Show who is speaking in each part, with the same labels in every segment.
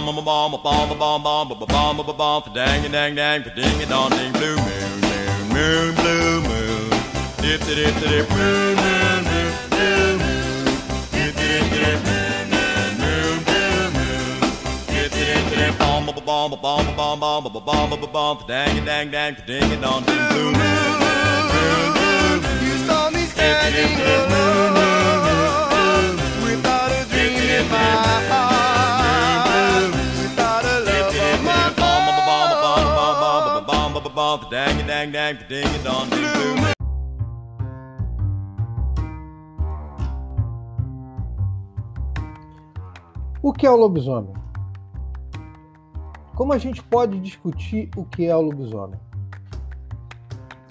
Speaker 1: bomb bomb bomb bomb bomb bomb bomb bomb bomb dang dang dang ding dong ding blue moon moon moon blue moon dip dip dip moon moon moon blue moon dip dip dip moon moon moon blue moon dip dip dip bomb bomb bomb bomb bomb bomb bomb bomb bomb dang dang dang ding dong ding blue moon
Speaker 2: You saw me standing alone without a dream in my heart,
Speaker 1: Dang dang dang ding ding
Speaker 3: O que é o lobisomem? Como a gente pode discutir o que é o lobisomem?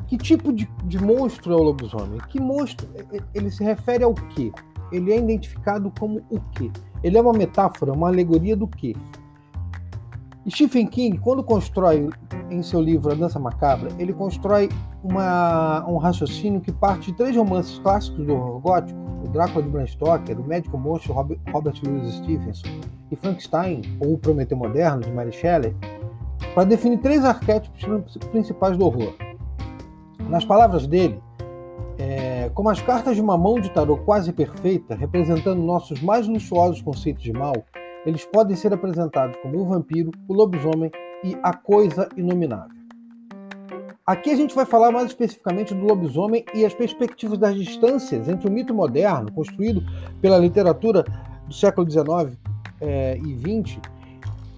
Speaker 3: Que tipo de, de monstro é o lobisomem? Que monstro? Ele se refere ao quê? Ele é identificado como o quê? Ele é uma metáfora, uma alegoria do quê? Stephen King, quando constrói em seu livro A Dança Macabra, ele constrói uma- um raciocínio que parte de três romances clássicos do horror gótico, o Drácula de Bram Stoker, o Médico Monstro Robert, Robert Louis Stevenson e Frankenstein, ou o Prometeu Moderno, de Mary Shelley, para definir três arquétipos principais do horror. Nas palavras dele, é, como as cartas de uma mão de tarô quase perfeita, representando nossos mais luxuosos conceitos de mal, eles podem ser apresentados como o vampiro, o lobisomem e a coisa inominável. Aqui a gente vai falar mais especificamente do lobisomem e as perspectivas das distâncias entre o mito moderno, construído pela literatura do século XIX eh, e XX,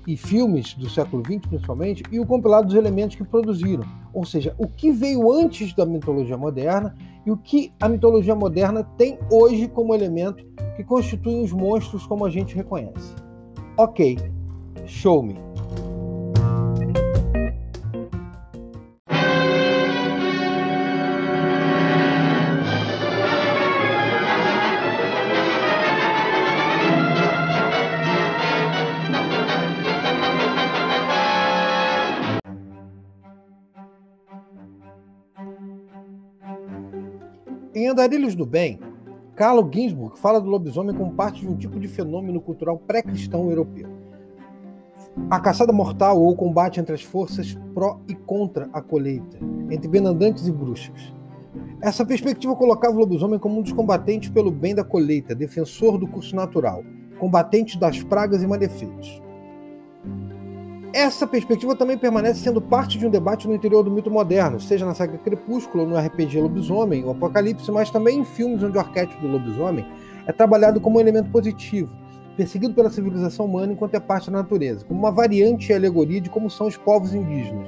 Speaker 3: e filmes do século XX principalmente, e o compilado dos elementos que produziram. Ou seja, o que veio antes da mitologia moderna e o que a mitologia moderna tem hoje como elemento que constituem os monstros como a gente reconhece. Ok, show me. Em Andarilhos do Bem, Carlo Ginzburg fala do lobisomem como parte de um tipo de fenômeno cultural pré-cristão europeu. A caçada mortal ou o combate entre as forças pró e contra a colheita, entre benandantes e bruxas. Essa perspectiva colocava o lobisomem como um dos combatentes pelo bem da colheita, defensor do curso natural, combatente das pragas e malefeitos. Essa perspectiva também permanece sendo parte de um debate no interior do mito moderno, seja na saga Crepúsculo, no RPG Lobisomem, o Apocalipse, mas também em filmes onde o arquétipo do lobisomem é trabalhado como um elemento positivo, perseguido pela civilização humana enquanto é parte da natureza, como uma variante e alegoria de como são os povos indígenas.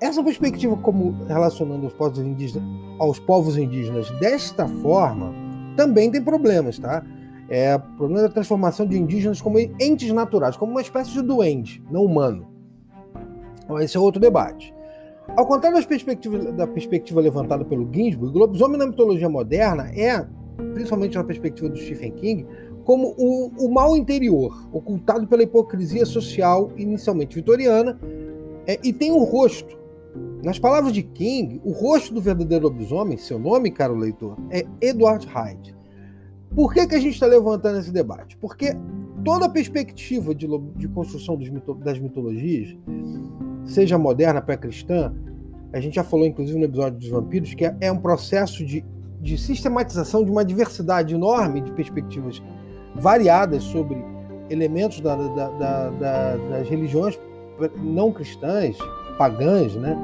Speaker 3: Essa perspectiva, como relacionando os povos indígenas aos povos indígenas desta forma, também tem problemas, tá? É o problema da transformação de indígenas como entes naturais, como uma espécie de duende, não humano. Então, esse é outro debate. Ao contrário das perspectivas, da perspectiva levantada pelo Ginsburg, o lobisomem na mitologia moderna é, principalmente na perspectiva do Stephen King, como o, o mal interior, ocultado pela hipocrisia social inicialmente vitoriana, é, e tem um rosto. Nas palavras de King, o rosto do verdadeiro lobisomem, seu nome, caro leitor, é Edward Hyde. Por que, que a gente está levantando esse debate? Porque toda a perspectiva de, de construção mito, das mitologias, seja moderna, pré-cristã, a gente já falou inclusive no episódio dos vampiros, que é, é um processo de, de sistematização de uma diversidade enorme de perspectivas variadas sobre elementos da, da, da, das religiões não cristãs, pagãs, né?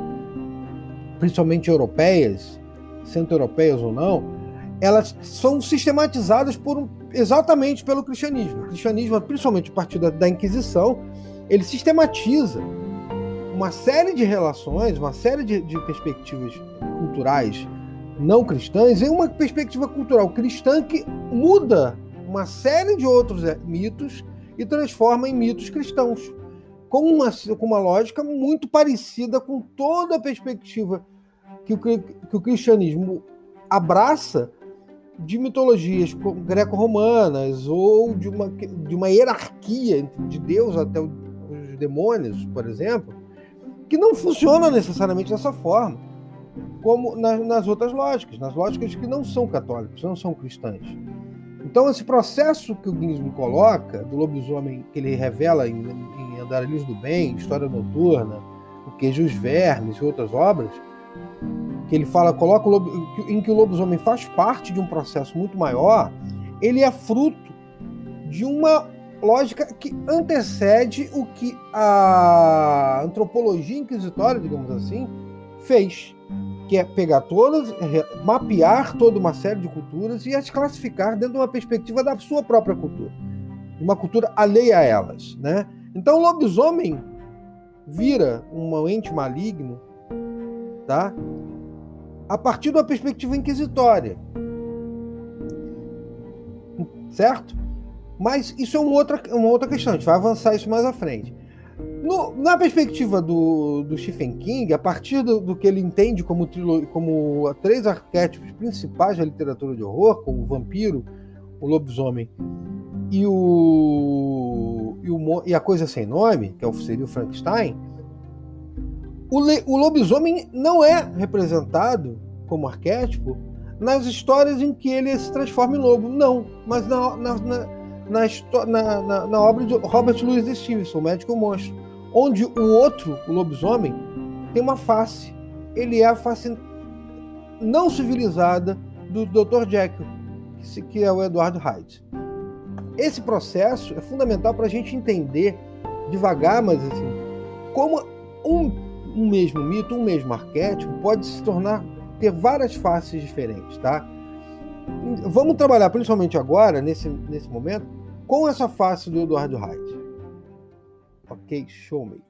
Speaker 3: principalmente europeias, centro-europeias ou não, elas são sistematizadas por um, exatamente pelo cristianismo. O cristianismo, principalmente a partir da, da Inquisição, ele sistematiza uma série de relações, uma série de, de perspectivas culturais não cristãs em uma perspectiva cultural cristã que muda uma série de outros mitos e transforma em mitos cristãos, com uma, com uma lógica muito parecida com toda a perspectiva que o, que o cristianismo abraça de mitologias greco-romanas ou de uma, de uma hierarquia de Deus até os demônios, por exemplo, que não funciona necessariamente dessa forma, como nas, nas outras lógicas, nas lógicas que não são católicas, não são cristãs. Então, esse processo que o Ginsburg coloca, do lobisomem que ele revela em, em Andarilhos do Bem, História Noturna, O Queijo e os Vermes e outras obras, que ele fala, coloca lobo, em que o lobisomem faz parte de um processo muito maior, ele é fruto de uma lógica que antecede o que a antropologia inquisitória, digamos assim, fez, que é pegar todas, mapear toda uma série de culturas e as classificar dentro de uma perspectiva da sua própria cultura, de uma cultura alheia a elas, né? Então, o lobisomem vira um ente maligno, tá? A partir de uma perspectiva inquisitória, certo? Mas isso é uma outra, uma outra questão, a gente vai avançar isso mais à frente. No, na perspectiva do, do, Stephen King, a partir do, do que ele entende como, trilo, como três arquétipos principais da literatura de horror, como o vampiro, o lobisomem e, o, e, o, e a coisa sem nome, que é seria o Frankenstein, o, o lobisomem não é representado como arquétipo nas histórias em que ele se transforma em lobo, não, mas na, na, na, na, na, obra de Robert Louis Stevenson, Médico Monstro, onde o outro, o lobisomem, tem uma face. Ele é a face não civilizada do Dr. Jekyll, que é o Eduardo Hyde. Esse processo é fundamental para a gente entender devagar, mas assim, como um, um mesmo mito, um mesmo arquétipo pode se tornar ter várias faces diferentes, tá? Vamos trabalhar principalmente agora, nesse, nesse momento, com essa face do Eduardo Hyde. Ok, show me.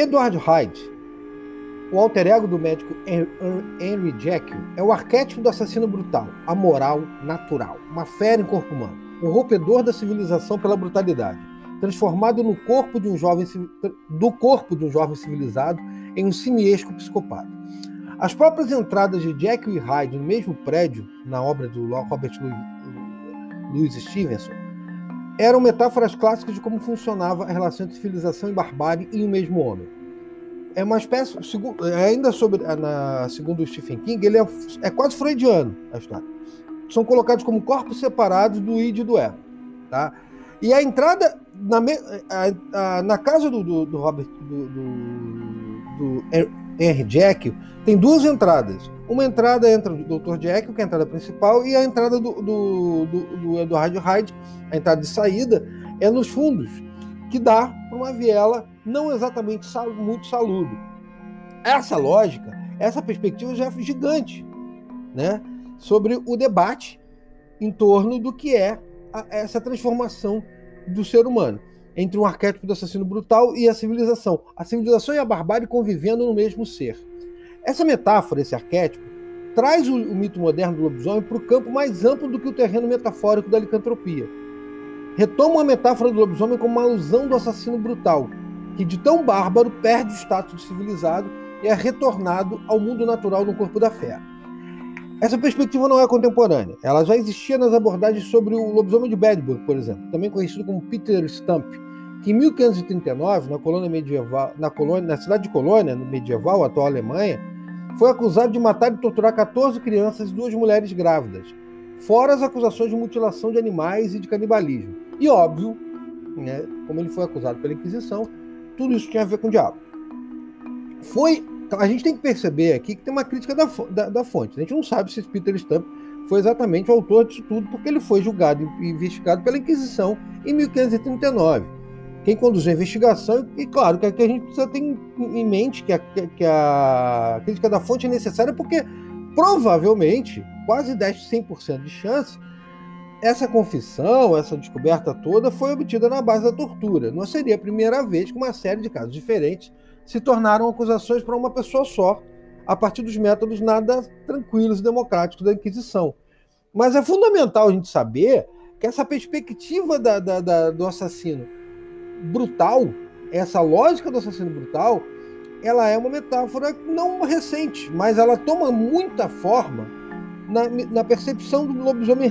Speaker 3: Edward Hyde, o alter ego do médico Henry Jekyll, é o arquétipo do assassino brutal, a moral natural, uma fera em corpo humano, um rompedor da civilização pela brutalidade, transformado no corpo de um jovem do corpo de um jovem civilizado em um simiesco psicopata. As próprias entradas de Jekyll e Hyde no mesmo prédio, na obra do Robert Louis Stevenson, eram metáforas clássicas de como funcionava a relação entre civilização e barbárie em um mesmo homem. É uma espécie, ainda sobre, na, segundo Stephen King, ele é, é quase freudiano a história. São colocados como corpos separados do id e do ego. Tá? E a entrada na, na casa do, do, do Robert do, do, do Henry Jekyll tem duas entradas. Uma entrada entra do Dr. Jekyll, que é a entrada principal, e a entrada do, do, do, do Eduardo Hyde, a entrada de saída, é nos fundos, que dá para uma viela não exatamente sal, muito saludo. Essa lógica, essa perspectiva já é gigante, né? Sobre o debate em torno do que é a, essa transformação do ser humano entre um arquétipo do assassino brutal e a civilização. A civilização e a barbárie convivendo no mesmo ser. Essa metáfora, esse arquétipo, traz o, o mito moderno do lobisomem para o campo mais amplo do que o terreno metafórico da licantropia. Retoma a metáfora do lobisomem como uma alusão do assassino brutal, que de tão bárbaro perde o status de civilizado e é retornado ao mundo natural no corpo da fé. Essa perspectiva não é contemporânea. Ela já existia nas abordagens sobre o lobisomem de Bedburg, por exemplo, também conhecido como Peter Stump, que em 1539, na colônia medieval, na, colônia, na cidade de Colônia, medieval, atual Alemanha, foi acusado de matar e torturar 14 crianças e duas mulheres grávidas, fora as acusações de mutilação de animais e de canibalismo. E óbvio, né, como ele foi acusado pela Inquisição, tudo isso tinha a ver com o diabo. Foi, a gente tem que perceber aqui que tem uma crítica da, da, da fonte. A gente não sabe se Peter Stump foi exatamente o autor disso tudo, porque ele foi julgado e investigado pela Inquisição em 1539 quem conduziu a investigação, e claro que a gente precisa ter em mente que a, que a crítica da fonte é necessária, porque provavelmente, quase 10, 100% de chance, essa confissão, essa descoberta toda foi obtida na base da tortura. Não seria a primeira vez que uma série de casos diferentes se tornaram acusações para uma pessoa só, a partir dos métodos nada tranquilos e democráticos da Inquisição. Mas é fundamental a gente saber que essa perspectiva da, da, da, do assassino brutal, essa lógica do assassino brutal, ela é uma metáfora não recente, mas ela toma muita forma na, na percepção do lobisomem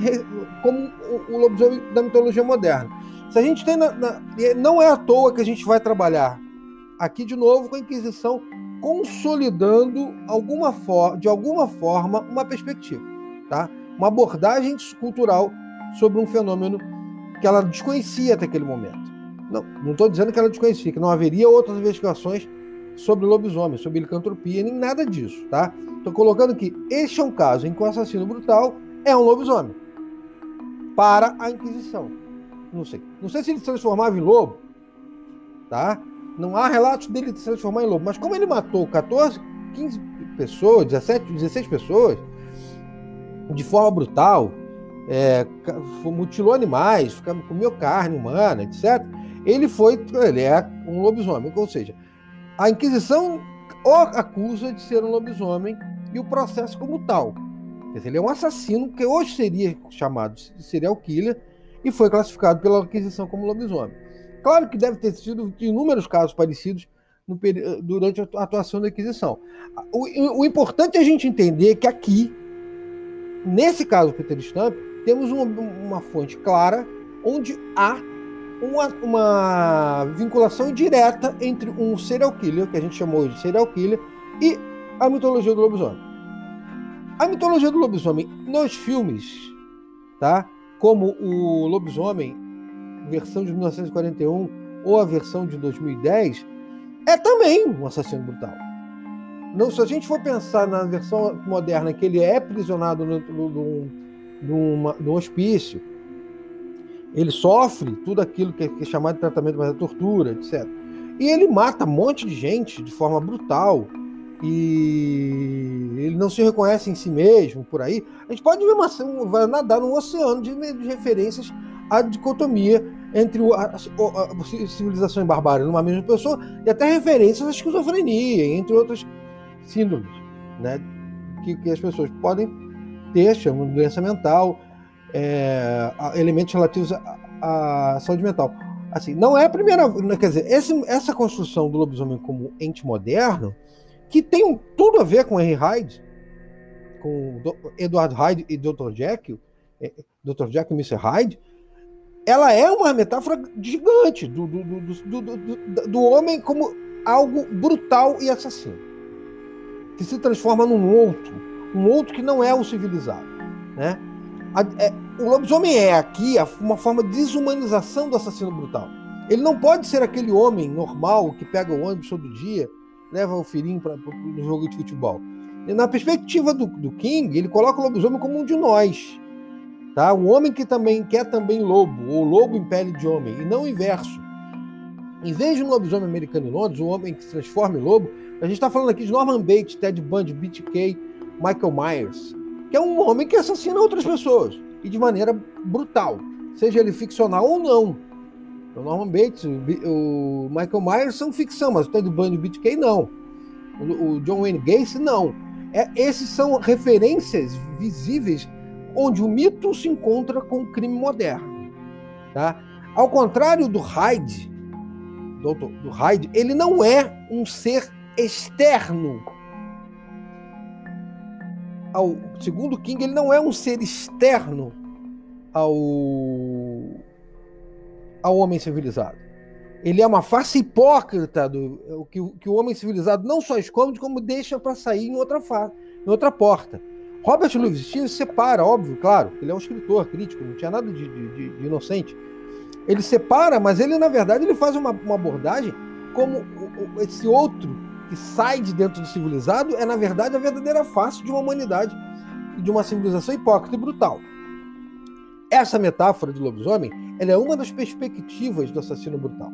Speaker 3: como o, lobisomem da mitologia moderna. Se a gente tem na, na, não é à toa que a gente vai trabalhar aqui de novo com a Inquisição consolidando alguma for, de alguma forma uma perspectiva, tá? Uma abordagem cultural sobre um fenômeno que ela desconhecia até aquele momento. Não, não estou dizendo que ela desconhecia, que não haveria outras investigações sobre lobisomem, sobre licantropia, nem nada disso, tá? Estou colocando que este é um caso em que o assassino brutal é um lobisomem para a Inquisição. Não sei. Não sei se ele se transformava em lobo, tá? Não há relatos dele se transformar em lobo, mas como ele matou 14, 15 pessoas, 17, 16 pessoas, de forma brutal, é, mutilou animais, comeu carne humana, etc. Ele foi, ele é um lobisomem, ou seja, a Inquisição o acusa de ser um lobisomem e o processo como tal. Ele é um assassino que hoje seria chamado de serial killer e foi classificado pela Inquisição como lobisomem. Claro que deve ter sido inúmeros casos parecidos no, durante a atuação da Inquisição. O, o, importante é a gente entender que aqui, nesse caso Peter Stamp, temos uma, uma fonte clara onde há uma, uma, vinculação direta entre um serial killer, que a gente chamou de serial killer, e a mitologia do lobisomem. A mitologia do lobisomem nos filmes, tá? Como o lobisomem, versão de 1941 ou a versão de 2010, é também um assassino brutal. Não, se a gente for pensar na versão moderna que ele é aprisionado no, numa, num hospício, ele sofre tudo aquilo que é chamado de tratamento mais da tortura, etc. E ele mata um monte de gente de forma brutal. E ele não se reconhece em si mesmo, por aí. A gente pode ver uma, vai nadar num oceano de, de referências à dicotomia entre a, a, a, civilização e barbárie numa mesma pessoa e até referências à esquizofrenia, entre outras síndromes, né? Que, que as pessoas podem ter, chamam de doença mental, é, elementos relativos à, saúde mental. Assim, não é a primeira, né, quer dizer, esse, essa construção do lobisomem como ente moderno, que tem tudo a ver com Henry Hyde, com Edward Hyde e Dr. Jekyll, é, Dr. Jekyll e Mr. Hyde, ela é uma metáfora gigante do, do, do, do, do homem como algo brutal e assassino, que se transforma num outro, um outro que não é o civilizado, né? A, é, o lobisomem é aqui uma forma de desumanização do assassino brutal. Ele não pode ser aquele homem normal que pega o ônibus todo dia, leva o filhinho para o jogo de futebol. E na perspectiva do, do, King, ele coloca o lobisomem como um de nós. Tá? Um homem que também quer também lobo, ou lobo em pele de homem, e não o inverso. Em vez de um lobisomem americano em Londres, um homem que se transforma em lobo, a gente está falando aqui de Norman Bates, Ted Bundy, BTK, Michael Myers que é um homem que assassina outras pessoas e de maneira brutal, seja ele ficcional ou não. O Norman Bates, o, Michael Myers são ficção, mas o Ted Bundy e o BTK não. O, o, John Wayne Gacy não. É, esses são referências visíveis onde o mito se encontra com o crime moderno. Tá? Ao contrário do Hyde, do, do Hyde, ele não é um ser externo ao segundo King, ele não é um ser externo ao ao homem civilizado. Ele é uma face hipócrita do que, que o homem civilizado não só esconde, como deixa para sair em outra em outra porta. Robert Louis Stevenson separa, óbvio, claro, ele é um escritor crítico, não tinha nada de, de, de inocente. Ele separa, mas ele, na verdade, ele faz uma, uma abordagem como esse outro que sai de dentro do civilizado é, na verdade, a verdadeira face de uma humanidade e de uma civilização hipócrita e brutal. Essa metáfora de lobisomem ela é uma das perspectivas do assassino brutal.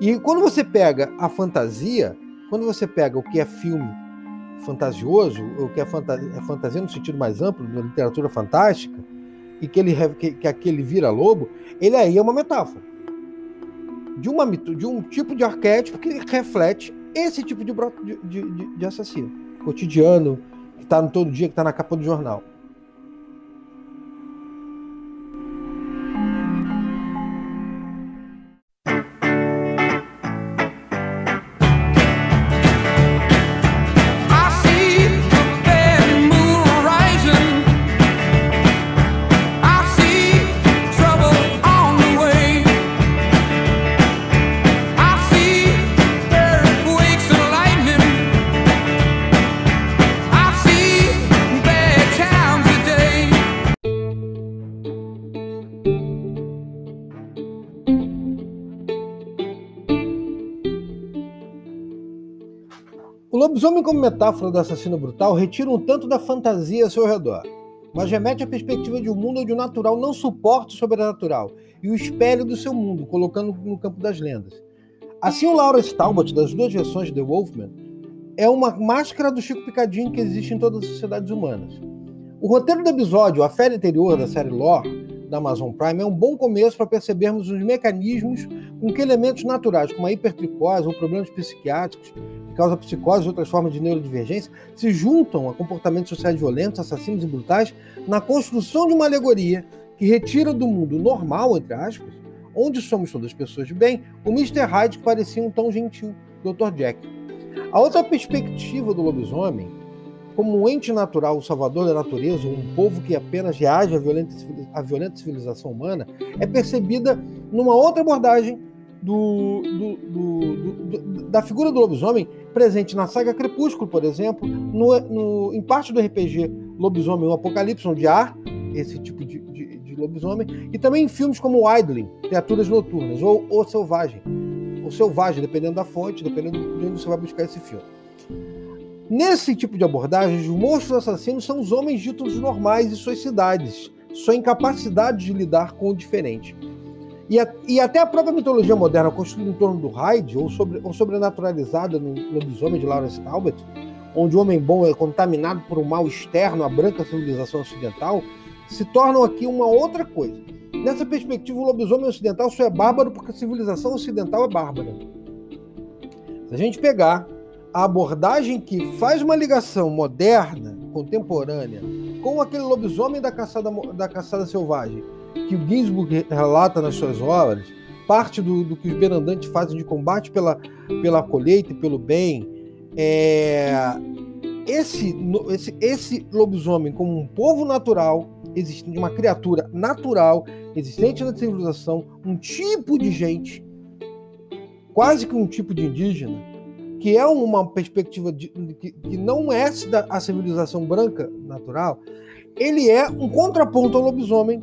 Speaker 3: E quando você pega a fantasia, quando você pega o que é filme fantasioso, o que é fantasia, é fantasia no sentido mais amplo, da literatura fantástica, e que ele que, que aquele vira lobo, ele aí é uma metáfora de, uma, de um tipo de arquétipo que reflete esse tipo de, de, de, de assassino cotidiano, que está no todo dia, que está na capa do jornal. Lobisomem como metáfora do assassino brutal retira um tanto da fantasia ao seu redor, mas remete à perspectiva de um mundo onde o natural não suporta o sobrenatural e o espelho do seu mundo, colocando no campo das lendas. Assim, o Lawrence Talbot, das duas versões de The Wolfman, é uma máscara do Chico Picadinho que existe em todas as sociedades humanas. O roteiro do episódio, a férias anterior da série Lore, da Amazon Prime, é um bom começo para percebermos os mecanismos com que elementos naturais, como a hipertricose ou problemas psiquiátricos, causa psicose e outras formas de neurodivergência, se juntam a comportamentos sociais violentos, assassinos e brutais na construção de uma alegoria que retira do mundo normal, entre aspas, onde somos todas pessoas de bem, o Mr. Hyde que parecia um tão gentil, Dr. Jack. A outra perspectiva do lobisomem, como um ente natural, o salvador da natureza, um povo que apenas reage à violenta, à violenta civilização humana, é percebida numa outra abordagem do, do, do, da figura do lobisomem presente na saga Crepúsculo, por exemplo, no, no, em parte do RPG Lobisomem o Apocalipse, onde há esse tipo de, de, de lobisomem, e também em filmes como Idling, Criaturas Noturnas, ou O Selvagem, ou Selvagem, dependendo da fonte, dependendo de onde você vai buscar esse filme. Nesse tipo de abordagem, os monstros assassinos são os homens ditos normais e suas cidades, sua incapacidade de lidar com o diferente. E, a, e, até a própria mitologia moderna, construída em torno do Hyde, ou, sobre, ou sobrenaturalizada no lobisomem de Lawrence Talbot, onde o homem bom é contaminado por um mal externo à branca civilização ocidental, se tornam aqui uma outra coisa. Nessa perspectiva, o lobisomem ocidental só é bárbaro porque a civilização ocidental é bárbara. Se a gente pegar a abordagem que faz uma ligação moderna, contemporânea, com aquele lobisomem da caçada, da caçada selvagem, que o Ginsburg relata nas suas obras, parte do, do que os berandantes fazem de combate pela, pela colheita e pelo bem, é, esse, esse, esse lobisomem como um povo natural, existente, uma criatura natural, existente na civilização, um tipo de gente, quase que um tipo de indígena, que é uma perspectiva de, que, que não é a civilização branca natural, ele é um contraponto ao lobisomem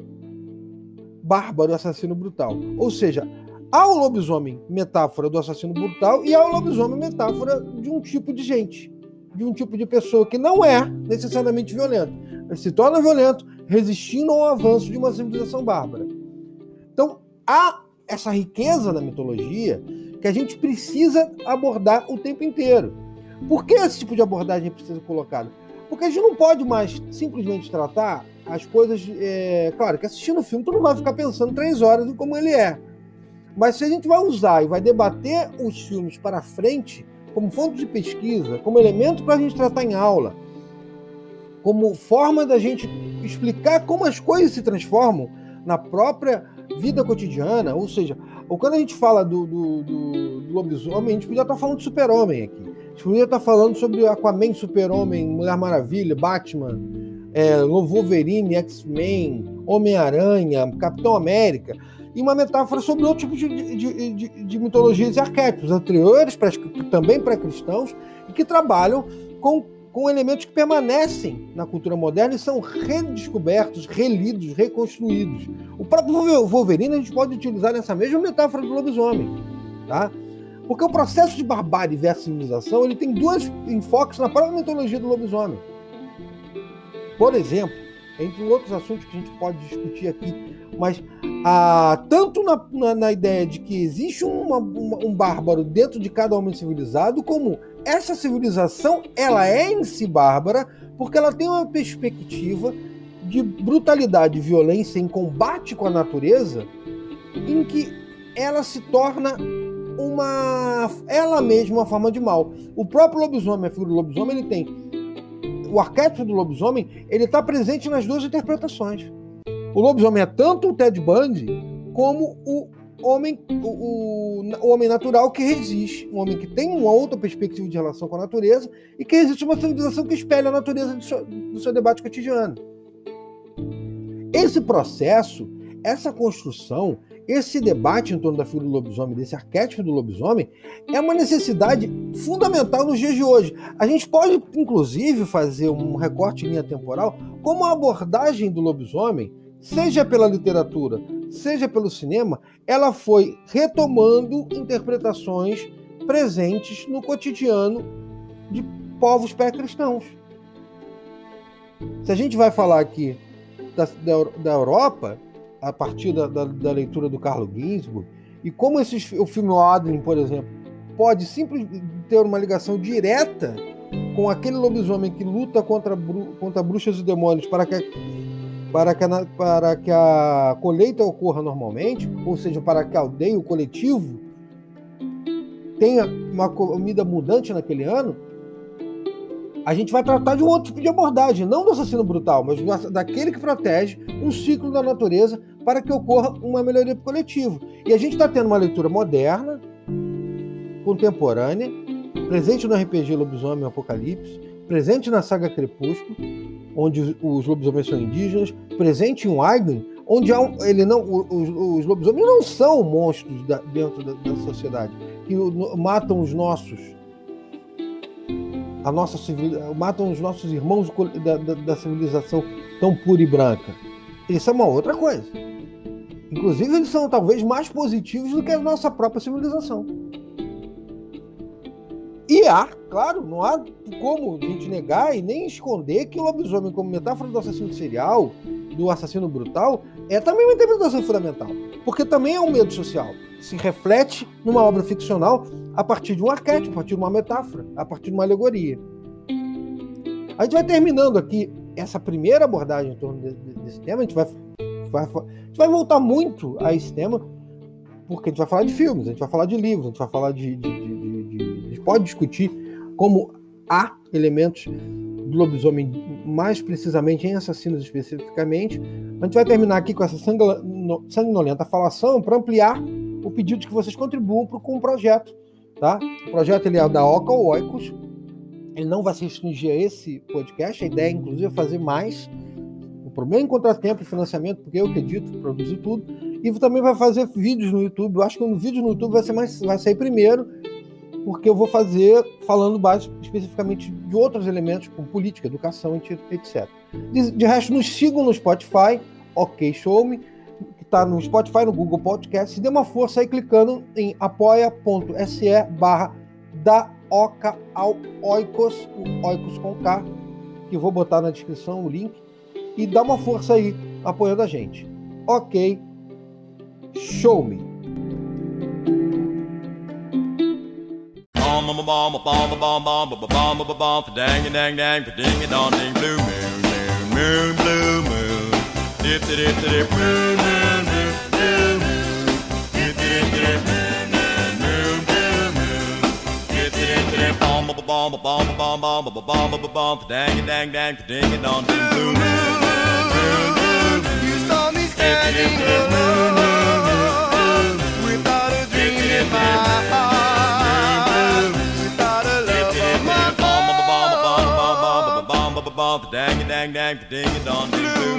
Speaker 3: bárbaro, assassino brutal. Ou seja, há o lobisomem metáfora do assassino brutal e há o lobisomem metáfora de um tipo de gente, de um tipo de pessoa que não é necessariamente violento, mas se torna violento resistindo ao avanço de uma civilização bárbara. Então, há essa riqueza na mitologia que a gente precisa abordar o tempo inteiro. Por que esse tipo de abordagem precisa ser colocado? Porque a gente não pode mais simplesmente tratar as coisas. É, claro que assistindo o filme, tu não vai ficar pensando três horas em como ele é. Mas se a gente vai usar e vai debater os filmes para frente, como fonte de pesquisa, como elemento para a gente tratar em aula, como forma da gente explicar como as coisas se transformam na própria vida cotidiana, ou seja, ou quando a gente fala do, do, do, do lobisomem, a gente podia estar falando de super-homem aqui. A gente podia estar falando sobre Aquaman, super-homem, Mulher Maravilha, Batman, é, Wolverine, X-Men, Homem-Aranha, Capitão América, e uma metáfora sobre outro tipo de, de, de, de mitologias e arquétipos anteriores, pra, também pré-cristãos, e que trabalham com, com elementos que permanecem na cultura moderna e são redescobertos, relidos, reconstruídos. O próprio Wolverine a gente pode utilizar nessa mesma metáfora do lobisomem, tá? Porque o processo de barbárie versus civilização ele tem dois enfoques na própria mitologia do lobisomem. Por exemplo, entre outros assuntos que a gente pode discutir aqui, mas ah, tanto na, na, na, ideia de que existe uma, uma, um bárbaro dentro de cada homem civilizado, como essa civilização ela é em si bárbara, porque ela tem uma perspectiva de brutalidade e violência em combate com a natureza, em que ela se torna uma ela mesma uma forma de mal. O próprio lobisomem, a figura do lobisomem, ele tem o arquétipo do lobisomem, ele está presente nas duas interpretações. O lobisomem é tanto o Ted Bundy como o homem, o, o, homem natural que resiste, um homem que tem uma outra perspectiva de relação com a natureza e que resiste a uma civilização que espelha a natureza do seu, do seu debate cotidiano. Esse processo, essa construção, esse debate em torno da figura do lobisomem, desse arquétipo do lobisomem, é uma necessidade fundamental nos dias de hoje. A gente pode, inclusive, fazer um recorte em linha temporal como a abordagem do lobisomem, seja pela literatura, seja pelo cinema, ela foi retomando interpretações presentes no cotidiano de povos pré-cristãos. Se a gente vai falar aqui da, da, da Europa, a partir da, da, da, leitura do Carlo Ginzburg, e como esses, o filme Adlin, por exemplo, pode simplesmente ter uma ligação direta com aquele lobisomem que luta contra, contra bruxas e demônios para que para que, a, para que a colheita ocorra normalmente, ou seja, para que a aldeia, o coletivo, tenha uma comida abundante naquele ano, a gente vai tratar de um outro tipo de abordagem, não do assassino brutal, mas daquele que protege um ciclo da natureza para que ocorra uma melhoria coletiva. E a gente está tendo uma leitura moderna, contemporânea, presente no RPG Lobisomem Apocalipse, presente na saga Crepúsculo, onde os lobisomens são indígenas, presente em Wyden, onde um, ele não, os, os, lobisomens não são monstros da, dentro da, da, sociedade que matam os nossos, a nossa matam os nossos irmãos da, da civilização tão pura e branca. Isso é uma outra coisa. Inclusive, eles são talvez mais positivos do que a nossa própria civilização. Claro, não há como a gente negar e nem esconder que o lobisomem, como metáfora do assassino serial, do assassino brutal, é também uma interpretação fundamental. Porque também é um medo social. Se reflete numa obra ficcional a partir de um arquétipo, a partir de uma metáfora, a partir de uma alegoria. A gente vai terminando aqui essa primeira abordagem em torno desse tema. A gente vai, vai, a gente vai voltar muito a esse tema, porque a gente vai falar de filmes, a gente vai falar de livros, a gente vai falar de, de, de pode discutir como há elementos do lobisomem, mais precisamente em assassinos especificamente. A gente vai terminar aqui com essa sanguinolenta falação para ampliar o pedido de que vocês contribuam com o projeto. Tá? O projeto ele é da Oca Oikos. Ele não vai se restringir a esse podcast. A ideia, inclusive, é fazer mais. O problema é encontrar tempo e financiamento, porque eu que edito, produzo tudo. E também vai fazer vídeos no YouTube. Eu acho que o vídeo no YouTube vai, ser mais, vai sair primeiro porque eu vou fazer falando mais especificamente de outros elementos, como política, educação, etc. De, de resto, nos sigam no Spotify, OK Show Me, que está no Spotify, no Google Podcast, e dê uma força aí clicando em apoia.se barra da Oca ao Oikos, o Oikos com K, que vou botar na descrição o link, e dá uma força aí apoiando a gente. Ok, show me!
Speaker 1: Bomb bomb bomb bomb bomb bomb bomb bomb bomb dang dang dang ding a dong ding blue moon moon moon blue moon dip dip dip moon moon moon blue moon dip dip dip moon moon blue moon dip dip dip bomb bomb bomb bomb bomb bomb bomb bomb dang dang dang ding a dong ding blue moon
Speaker 2: You saw me standing alone without a dream in my heart.
Speaker 1: Dang dang dang ding dong ding boom